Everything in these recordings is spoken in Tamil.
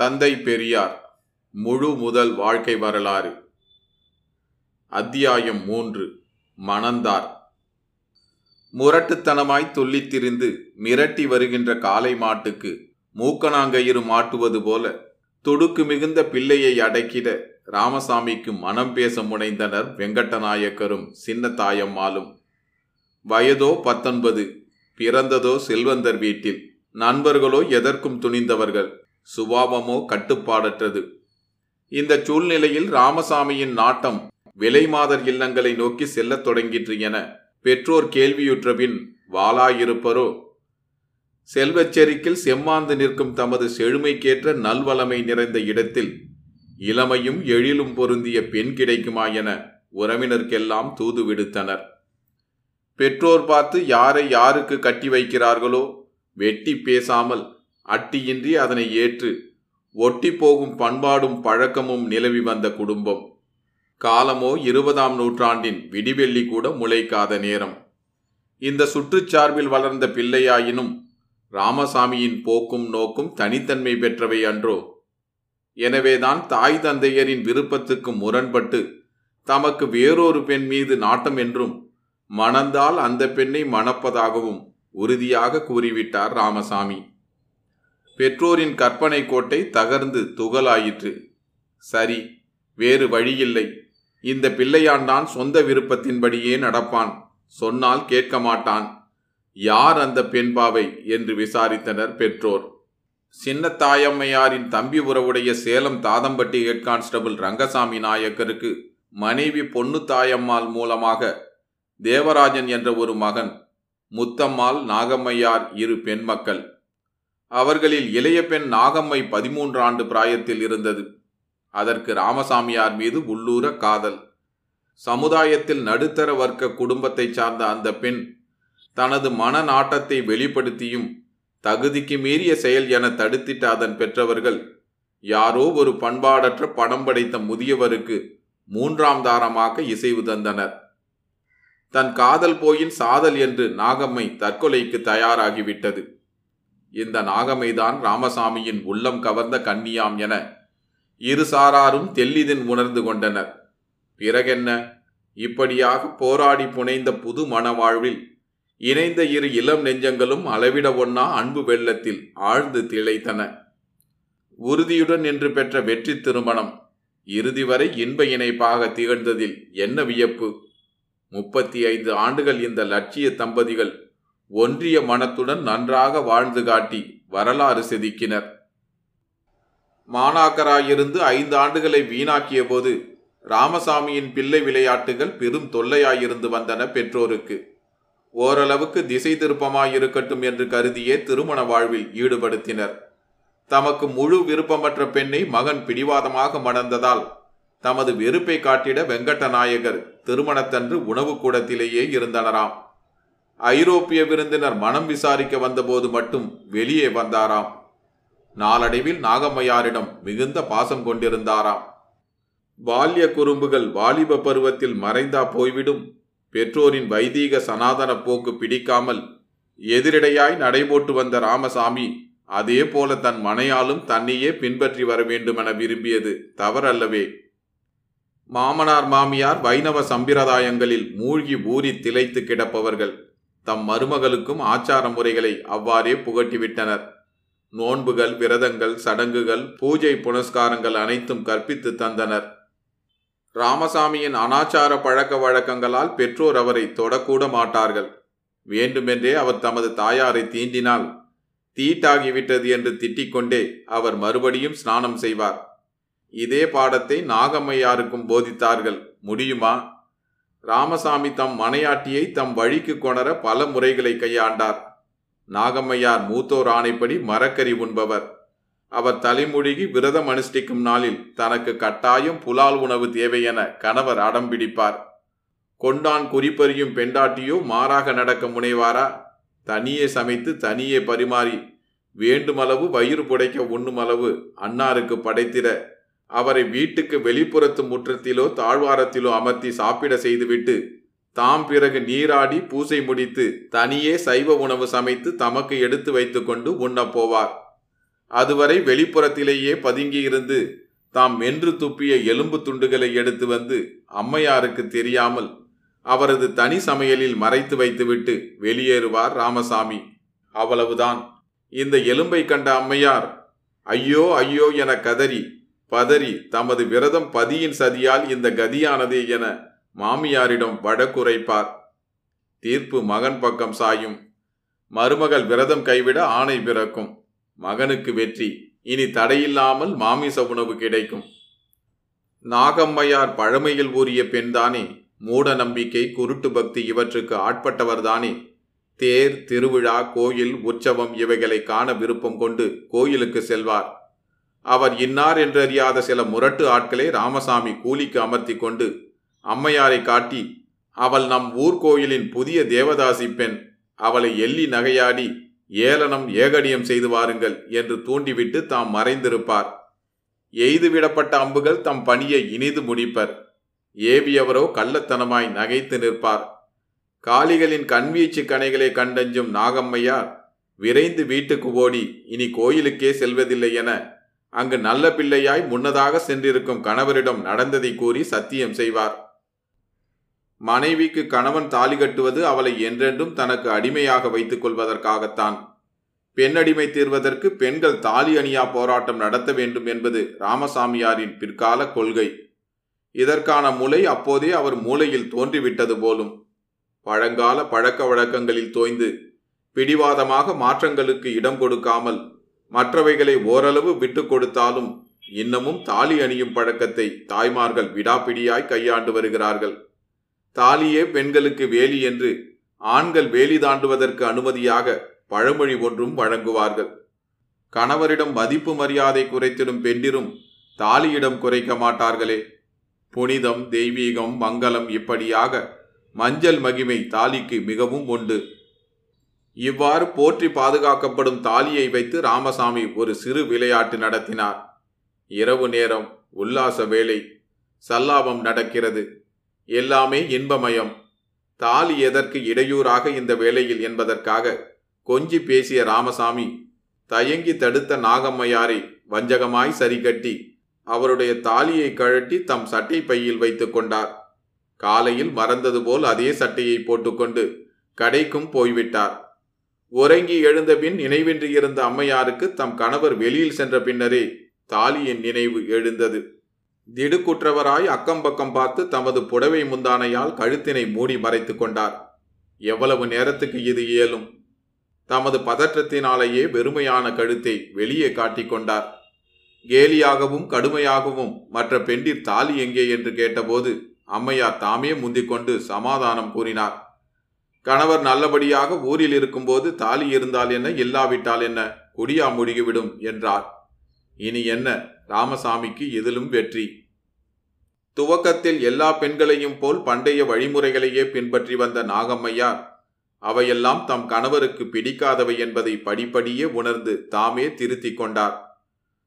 தந்தை பெரியார் முழு முதல் வாழ்க்கை வரலாறு. அத்தியாயம் மூன்று மணந்தார். முரட்டுத்தனமாய் துள்ளித் திரிந்து மிரட்டி வருகின்ற காலை மாட்டுக்கு மூக்கணாங்கயிறு மாட்டுவது போல துடுக்கு மிகுந்த பிள்ளையை அடக்கிட ராமசாமிக்கு மனம் பேச முனைந்தனர் வெங்கட்டநாயக்கரும் சின்ன தாயம்மாளும் வயதோ பத்தொன்பது பிறந்ததோ செல்வந்தர் வீட்டில் நண்பர்களோ எதற்கும் துணிந்தவர்கள். சுபாவமோ கட்டுப்பாடற்றது. இந்த சூழ்நிலையில் ராமசாமியின் நாட்டம் விலைமாதர் இல்லங்களை நோக்கி செல்லத் தொடங்கிற்று என பெற்றோர் கேள்வியுற்றபின் வாளாயிருப்பரோ? செல்வச்செருக்கில் செம்மாந்து நிற்கும் தமது செழுமைக்கேற்ற நல்வளமை நிறைந்த இடத்தில் இளமையும் எழிலும் பொருந்திய பெண் கிடைக்குமா என உறவினர்க்கெல்லாம் தூது விடுத்தனர். பெற்றோர் பார்த்து யாரை யாருக்கு கட்டி வைக்கிறார்களோ வெட்டி பேசாமல் அட்டியின்றி அதனை ஏற்று ஒட்டி போகும் பண்பாடும் பழக்கமும் நிலவி வந்த குடும்பம். காலமோ இருபதாம் நூற்றாண்டின் விடிவெள்ளி கூட முளைக்காத நேரம். இந்த சுற்றுச்சார்பில் வளர்ந்த பிள்ளையாயினும் ராமசாமியின் போக்கும் நோக்கும் தனித்தன்மை பெற்றவை அன்றோ. எனவேதான் தாய் தந்தையரின் விருப்பத்துக்கு முரண்பட்டு தமக்கு வேறொரு பெண் மீது நாட்டம் என்றும் மணந்தால் அந்த பெண்ணை மணப்பதாகவும் உறுதியாக கூறிவிட்டார் ராமசாமி. பெற்றோரின் கற்பனை கோட்டை தகர்ந்து துகளாயிற்று. சரி வேறு வழியில்லை. இந்த பிள்ளையாண்டான் சொந்த விருப்பத்தின்படியே நடப்பான். சொன்னால் கேட்க மாட்டான். யார் அந்த பெண்பாவை என்று விசாரித்தனர் பெற்றோர். சின்ன தாயம்மையாரின் தம்பி உறவுடைய சேலம் தாதம்பட்டி ஹெட் கான்ஸ்டபிள் ரங்கசாமி நாயக்கருக்கு மனைவி பொண்ணு தாயம்மாள் மூலமாக தேவராஜன் என்ற ஒரு மகன் முத்தம்மாள் நாகம்மையார் இரு பெண் மக்கள் அவர்களில் இளைய பெண் நாகம்மை பதிமூன்று ஆண்டு பிராயத்தில் இருந்தது. அதற்கு ராமசாமியார் மீது உள்ளூர காதல். சமுதாயத்தில் நடுத்தர வர்க்க குடும்பத்தை சார்ந்த அந்த பெண் தனது மன நாட்டத்தை வெளிப்படுத்தியும் தகுதிக்கு மீறிய செயல் என தடுத்திட்ட அதன் பெற்றவர்கள் யாரோ ஒரு பண்பாடற்ற பணம் படைத்த முதியவருக்கு மூன்றாம் தாரமாக இசைவு தந்தனர். தன் காதல் போயின் சாதல் என்று நாகம்மை தற்கொலைக்கு தயாராகிவிட்டது. இந்த நாகமைதான் ராமசாமியின் உள்ளம் கவர்ந்த கன்னியாம் என இரு சாராரும் தெல்லிதின் உணர்ந்து கொண்டனர். பிறகென்ன? இப்படியாக போராடி புனைந்த புது மணவாழ்வில் இணைந்த இரு இளம் நெஞ்சங்களும் அளவிட ஒன்னா அன்பு வெள்ளத்தில் ஆழ்ந்து திளைத்தன. உறுதியுடன் நின்று பெற்ற வெற்றி திருமணம் இறுதி வரை இன்ப இணைப்பாக திகழ்ந்ததில் என்ன வியப்பு? முப்பத்தி ஐந்து ஆண்டுகள் இந்த லட்சிய தம்பதிகள் ஒன்றிய மனத்துடன் நன்றாக வாழ்ந்து காட்டி வரலாறு செதுக்கினர். மாணாக்கராயிருந்து ஐந்து ஆண்டுகளை வீணாக்கிய போது ராமசாமியின் பிள்ளை விளையாட்டுகள் பெரும் தொல்லையாயிருந்து வந்தன பெற்றோருக்கு. ஓரளவுக்கு திசை திருப்பமாயிருக்கட்டும் என்று கருதியே திருமண வாழ்வில் ஈடுபடுத்தினர். தமக்கு முழு விருப்பமற்ற பெண்ணை மகன் பிடிவாதமாக மணந்ததால் தமது வெறுப்பை காட்டிட வெங்கட்ட நாயகர் திருமணத்தன்று உணவு கூடத்திலேயே இருந்தனராம். ஐரோப்பிய விருந்தினர் மனம் விசாரிக்க வந்தபோது மட்டும் வெளியே வந்தாராம். நாளடைவில் நாகம்மையாரிடம் மிகுந்த பாசம் கொண்டிருந்தாராம். பால்ய குறும்புகள் வாலிப பருவத்தில் மறைந்தா போய்விடும். பெற்றோரின் வைதீக சனாதன போக்கு பிடிக்காமல் எதிரிடையாய் நடைபோட்டு வந்த ராமசாமி அதே போல தன் மனையாலும் தன்னையே பின்பற்றி வர வேண்டுமென விரும்பியது தவறல்லவே. மாமனார் மாமியார் வைணவ சம்பிரதாயங்களில் மூழ்கி ஊறி திளைத்து கிடப்பவர்கள் தம் மருமகளுக்கும் ஆச்சார முறைகளை அவ்வாறே புகட்டிவிட்டனர். நோன்புகள் விரதங்கள் சடங்குகள் பூஜை புனஸ்காரங்கள் அனைத்தும் கற்பித்து தந்தனர். ராமசாமியின் அனாச்சார பழக்க வழக்கங்களால் பெற்றோர் அவரை தொடக்கூட மாட்டார்கள். வேண்டுமென்றே அவர் தமது தாயாரை தீண்டினால் தீட்டாகிவிட்டது என்று திட்டிக்கொண்டே அவர் மறுபடியும் ஸ்நானம் செய்வார். இதே பாடத்தை நாகம்மையாருக்கும் போதித்தார்கள். முடியுமா? ராமசாமி தம் மனையாட்டியை தம் வழிக்கு கொணர பல முறைகளை கையாண்டார். நாகம்மையார் மூத்தோர் ஆணைப்படி மரக்கறி உண்பவர். அவர் தலைமுழுகி விரதம் அனுஷ்டிக்கும் நாளில் தனக்கு கட்டாயம் புலால் உணவு தேவை என கணவர் அடம்பிடிப்பார் கொண்டான் குறிப்பறியும் பெண்டாட்டியோ மாறாக நடக்க முனைவாரா? தனியே சமைத்து தனியே பரிமாறி வேண்டுமளவு வயிறு புடைக்க உண்ணுமளவு அன்னாருக்கு படைத்திட அவரை வீட்டுக்கு வெளிப்புறத்து முற்றத்திலோ தாழ்வாரத்திலோ அமர்த்தி சாப்பிட செய்துவிட்டு தாம் பிறகு நீராடி பூசை முடித்து தனியே சைவ உணவு சமைத்து தமக்கு எடுத்து வைத்துக்கொண்டு உண்ணப் போவார். அதுவரை வெளிப்புறத்திலேயே பதுங்கியிருந்து தாம் மென்று துப்பிய எலும்பு துண்டுகளை எடுத்து வந்து அம்மையாருக்கு தெரியாமல் அவரது தனி சமையலில் மறைத்து வைத்துவிட்டு வெளியேறுவார் ராமசாமி. அவ்வளவுதான். இந்த எலும்பை கண்ட அம்மையார் ஐயோ ஐயோ என கதறி பதறி தமது விரதம் பதியின் சதியால் இந்த கதியானது என மாமியாரிடம் வடக்குரைப்பார் தீர்ப்பு மகன் பக்கம் சாயும். மருமகள் விரதம் கைவிட ஆணை பிறக்கும். மகனுக்கு வெற்றி. இனி தடையில்லாமல் மாமிச உணவு கிடைக்கும். நாகம்மையார் பழமையில் ஊறிய பெண்தானே மூட நம்பிக்கை குருட்டு பக்தி இவற்றுக்கு ஆட்பட்டவர்தானே. தேர் திருவிழா கோயில் உற்சவம் இவைகளை காண விருப்பம் கொண்டு கோயிலுக்கு செல்வார். அவர் இன்னார் என்றறியாத சில முரட்டு ஆட்களை ராமசாமி கூலிக்கு அமர்த்தி கொண்டு அம்மையாரை காட்டி அவள் நம் ஊர்கோயிலின் புதிய தேவதாசி பெண் அவளை எள்ளி நகையாடி ஏளனம் ஏகடியம் செய்து வாருங்கள் என்று தூண்டிவிட்டு தாம் மறைந்திருப்பார். எய்துவிடப்பட்ட அம்புகள் தம் பணியை இனிது முடிப்பர். ஏவியவரோ கள்ளத்தனமாய் நகைத்து நிற்பார். காளிகளின் கண்வீச்சு கணைகளை கண்டஞ்சும் நாகம்மையார் விரைந்து வீட்டுக்கு ஓடி இனி கோயிலுக்கே செல்வதில்லை என அங்கு நல்ல பிள்ளையாய் முன்னதாக சென்றிருக்கும் கணவரிடம் நடந்ததை கூறி சத்தியம் செய்வார். மனைவிக்கு கணவன் தாலி கட்டுவது அவளை என்றென்றும் தனக்கு அடிமையாக வைத்துக் கொள்வதற்காகத்தான். பெண்ணடிமை தீர்வதற்கு பெண்கள் தாலி அணியா போராட்டம் நடத்த வேண்டும் என்பது ராமசாமியாரின் பிற்கால கொள்கை. இதற்கான முலை அப்போதே அவர் மூளையில் தோன்றிவிட்டது போலும். பழங்கால பழக்க வழக்கங்களில் தோய்ந்து பிடிவாதமாக மாற்றங்களுக்கு இடம் கொடுக்காமல் மற்றவைகளை ஓரளவு விட்டு கொடுத்தாலும் இன்னமும் தாலி அணியும் பழக்கத்தை தாய்மார்கள் விடாப்பிடியாய் கையாண்டு வருகிறார்கள். தாலியே பெண்களுக்கு வேலி என்று ஆண்கள் வேலி தாண்டுவதற்கு அனுமதியாக பழமொழி ஒன்றும் வழங்குவார்கள். கணவரிடம் மதிப்பு மரியாதை குறைத்திடும் பெண்டிரும் தாலியிடம் குறைக்க மாட்டார்களே. புனிதம் தெய்வீகம் மங்களம் இப்படியாக மஞ்சள் மகிமை தாலிக்கு மிகவும் உண்டு. இவ்வாறு போற்றி பாதுகாக்கப்படும் தாலியை வைத்து ராமசாமி ஒரு சிறு விளையாட்டு நடத்தினார். இரவு நேரம் உல்லாச வேலை சல்லாபம் நடக்கிறது. எல்லாமே இன்பமயம். தாலி எதற்கு இடையூறாக இந்த வேளையில் என்பதற்காக கொஞ்சி பேசிய ராமசாமி தயங்கி தடுத்த நாகம்மையாரை வஞ்சகமாய் சரிகட்டி அவருடைய தாலியை கழட்டி தம் சட்டை பையில் வைத்துக் கொண்டார். காலையில் மறந்தது போல் அதே சட்டையை போட்டுக்கொண்டு கடைக்கும் போய்விட்டார். உறங்கி எழுந்தபின் நினைவின்றி இருந்த அம்மையாருக்கு தம் கணவர் வெளியில் சென்ற பின்னரே தாலியின் நினைவு எழுந்தது. திடுக்குற்றவராய் அக்கம் பக்கம் பார்த்து தமது புடவை முந்தானையால் கழுத்தினை மூடி மறைத்து கொண்டார். எவ்வளவு நேரத்துக்கு இது இயலும்? தமது பதற்றத்தினாலேயே வெறுமையான கழுத்தை வெளியே காட்டிக்கொண்டார் கேலியாகவும் கடுமையாகவும் மற்ற பெண்டிர் தாலி எங்கே? என்று கேட்டபோது அம்மையார் தாமே முந்திக்கொண்டு சமாதானம் கூறினார். கணவர் நல்லபடியாக ஊரில் இருக்கும்போது தாலி இருந்தால் என்ன இல்லாவிட்டால் என்ன? குடியா முடிகிவிடும் என்றார். இனி என்ன? ராமசாமிக்கு இதிலும் வெற்றி. துவக்கத்தில் எல்லா பெண்களையும் போல் பண்டைய வழிமுறைகளையே பின்பற்றி வந்த நாகம்மையார் அவையெல்லாம் தம் கணவருக்கு பிடிக்காதவை என்பதை படிப்படியே உணர்ந்து தாமே திருத்திக் கொண்டார்.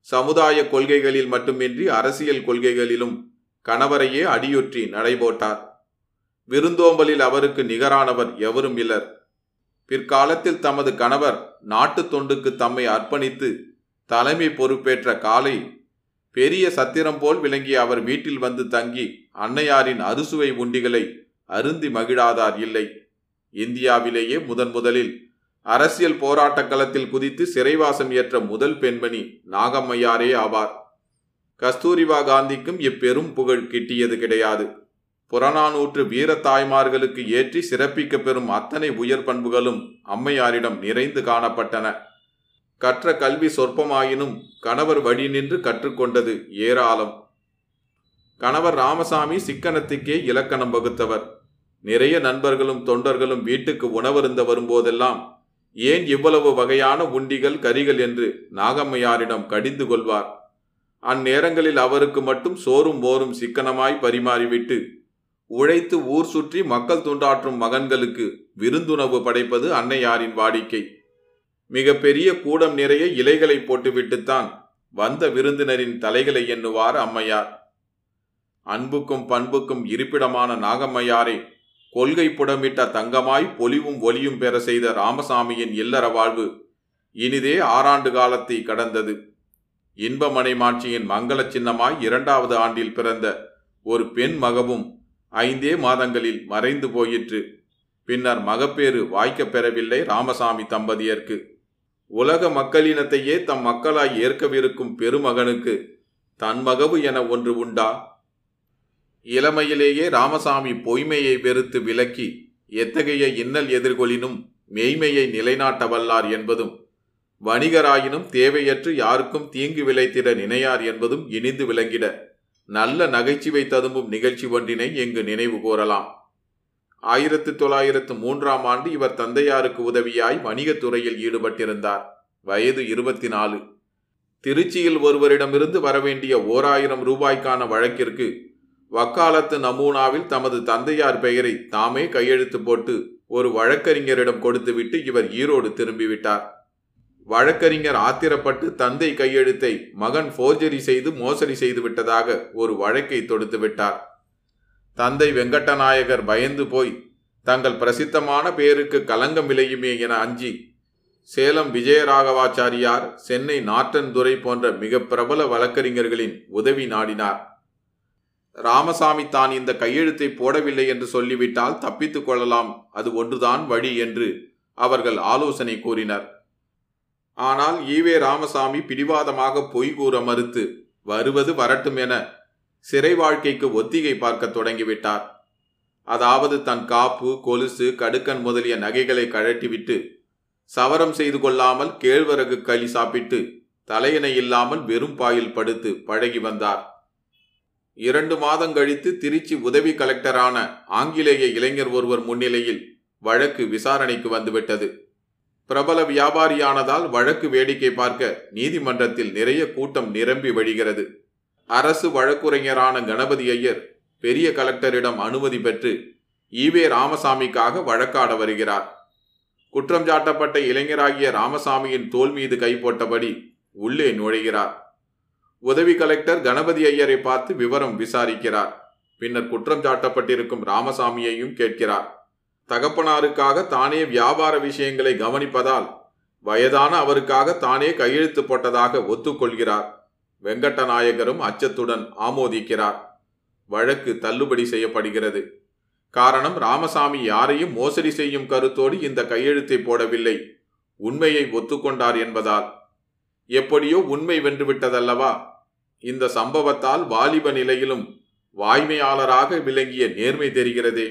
சமுதாய கொள்கைகளில் மட்டுமின்றி அரசியல் கொள்கைகளிலும் கணவரையே அடியொற்றி நடைபோட்டார். விருந்தோம்பலில் அவருக்கு நிகரானவர் எவரும் இல்லர். பிற்காலத்தில் தமது கணவர் நாட்டு தொண்டுக்கு தம்மை அர்ப்பணித்து தலைமை பொறுப்பேற்ற காலை பெரிய சத்திரம் போல் விளங்கிய அவர் வீட்டில் வந்து தங்கி அன்னையாரின் அறுசுவை உண்டிகளை அருந்தி மகிழாதார் இல்லை. இந்தியாவிலேயே முதன் முதலில் அரசியல் போராட்ட களத்தில் குதித்து சிறைவாசம் ஏற்ற முதல் பெண்மணி நாகம்மையாரே ஆவார். கஸ்தூரிபா காந்திக்கும் இப்பெரும் புகழ் கிட்டியது கிடையாது. புறநானூற்று வீர தாய்மார்களுக்கு ஏற்றி சிறப்பிக்க பெறும் அத்தனை உயர் பண்புகளும் அம்மையாரிடம் நிறைந்து காணப்பட்டன. கற்ற கல்வி சொற்பமாயினும் கணவர் வழி நின்று கற்றுக்கொண்டது ஏராளம். கணவர் ராமசாமி சிக்கனத்துக்கே இலக்கணம் வகுத்தவர். நிறைய நண்பர்களும் தொண்டர்களும் வீட்டுக்கு உணவருந்த வரும்போதெல்லாம் ஏன் இவ்வளவு வகையான உண்டிகள் கரிகள் என்று நாகம்மையாரிடம் கடிந்து கொள்வார். அந்நேரங்களில் அவருக்கு மட்டும் சோறும் மோரும் சிக்கனமாய் பரிமாறிவிட்டு உழைத்து ஊர் சுற்றி மக்கள் துண்டாற்றும் மகன்களுக்கு விருந்துணவு படைப்பது அன்னையாரின் வாடிக்கை. மிக பெரிய கூடம் நிறைய இலைகளை போட்டுவிட்டுத்தான் வந்த விருந்தினரின் தலைகளை எண்ணுவார் அம்மையார். அன்புக்கும் பண்புக்கும் இருப்பிடமான நாகம்மையாரை கொள்கை புடமிட்ட தங்கமாய் பொலிவும் ஒலியும் பெற செய்த ராமசாமியின் இல்லற வாழ்வு இனிதே ஆறாண்டு காலத்தை கடந்தது. இன்பமனை மாட்சியின் மங்கள சின்னமாய் இரண்டாவது ஆண்டில் பிறந்த ஒரு பெண் மகவும் ஐந்தே மாதங்களில் மறைந்து போயிற்று. பின்னர் மகப்பேறு வாய்க்கப் பெறவில்லை ராமசாமி தம்பதியர்க்கு. உலக மக்களினத்தையே தம் மக்களாய் ஏற்கவிருக்கும் பெருமகனுக்கு தன் மகவு என ஒன்று உண்டா? இளமையிலேயே ராமசாமி பொய்மையை வெறுத்து விலக்கி எத்தகைய இன்னல் எதிர்கொளினும் மெய்மையை நிலைநாட்ட வல்லார் என்பதும் வணிகராயினும் தேவையற்று யாருக்கும் தீங்கு விளைத்திட நினையார் என்பதும் இனிந்து விளங்கிட. நல்ல நகைச்சுவை ததும்பும் நிகழ்ச்சி ஒன்றினை இங்கு நினைவு கூறலாம்? ஆயிரத்து தொள்ளாயிரத்து மூன்றாம் ஆண்டு இவர் தந்தையாருக்கு உதவியாய் வணிகத் துறையில் ஈடுபட்டிருந்தார். வயது இருபத்தி நாலு திருச்சியில் ஒருவரிடமிருந்து வரவேண்டிய ஓர் ஆயிரம் ரூபாய்க்கான வழக்கிற்கு வக்காலத்து நமூனாவில் தமது தந்தையார் பெயரை தாமே கையெழுத்து போட்டு ஒரு வழக்கறிஞரிடம் கொடுத்துவிட்டு இவர் ஈரோடு திரும்பிவிட்டார். வழக்கறிஞர் ஆத்திரப்பட்டு தந்தை கையெழுத்தை மகன் ஃபோர்ஜரி செய்து மோசடி செய்து விட்டதாக ஒரு வழக்கை தொடுத்து விட்டார். தந்தை வெங்கட்டநாயகர் பயந்து போய் தங்கள் பிரசித்தமான பேருக்கு களங்கம் விளையுமே என அஞ்சி சேலம் விஜயராகவாச்சாரியார் சென்னை நாட்டன் போன்ற மிக பிரபல வழக்கறிஞர்களின் உதவி நாடினார். ராமசாமி தான் இந்த கையெழுத்தை போடவில்லை என்று சொல்லிவிட்டால் தப்பித்துக் கொள்ளலாம் அது ஒன்றுதான் வழி என்று அவர்கள் ஆலோசனை கூறினர். ஆனால் ஈவே ராமசாமி பிடிவாதமாக பொய் கூற மறுத்து வருவது வரட்டும் என சிறை வாழ்க்கைக்கு ஒத்திகை பார்க்க தொடங்கிவிட்டார். அதாவது தன் காப்பு கொலுசு கடுக்கன் முதலிய நகைகளை கழட்டிவிட்டு சவரம் செய்து கொள்ளாமல் கேழ்வரகு களி சாப்பிட்டு தலையணை இல்லாமல் வெறும் பாயில் படுத்து பழகி வந்தார். இரண்டு மாதம் கழித்து திருச்சி உதவி கலெக்டரான ஆங்கிலேய இளைஞர் ஒருவர் முன்னிலையில் வழக்கு விசாரணைக்கு வந்துவிட்டது. பிரபல வியாபாரியானதால் வழக்கு வேடிக்கை பார்க்க நீதிமன்றத்தில் நிறைய கூட்டம் நிரம்பி வழிகிறது. அரசு வழக்குரைஞரான கணபதி ஐயர் பெரிய கலெக்டரிடம் அனுமதி பெற்று ஈவே ராமசாமிக்காக வழக்காட வருகிறார். குற்றம் சாட்டப்பட்ட இளைஞராகிய ராமசாமியின் தோல் மீது கை போட்டபடி உள்ளே நுழைகிறார். உதவி கலெக்டர் கணபதி ஐயரை பார்த்து விவரம் விசாரிக்கிறார். பின்னர் குற்றம் சாட்டப்பட்டிருக்கும் ராமசாமியையும் கேட்கிறார். தகப்பனாருக்காக தானே வியாபார விஷயங்களை கவனிப்பதால் வயதான அவருக்காக தானே கையெழுத்து போட்டதாக ஒத்துக்கொள்கிறார். வெங்கட்டநாயகரும் அச்சத்துடன் ஆமோதிக்கிறார். வழக்கு தள்ளுபடி செய்யப்படுகிறது. காரணம் ராமசாமி யாரையும் மோசடி செய்யும் கருத்தோடு இந்த கையெழுத்தை போடவில்லை. உண்மையை ஒத்துக்கொண்டார் என்பதால். எப்படியோ உண்மை வென்றுவிட்டதல்லவா? இந்த சம்பவத்தால் வாலிப நிலையிலும் வாய்மையாளராக விளங்கிய நேர்மை தெரிகிறதே.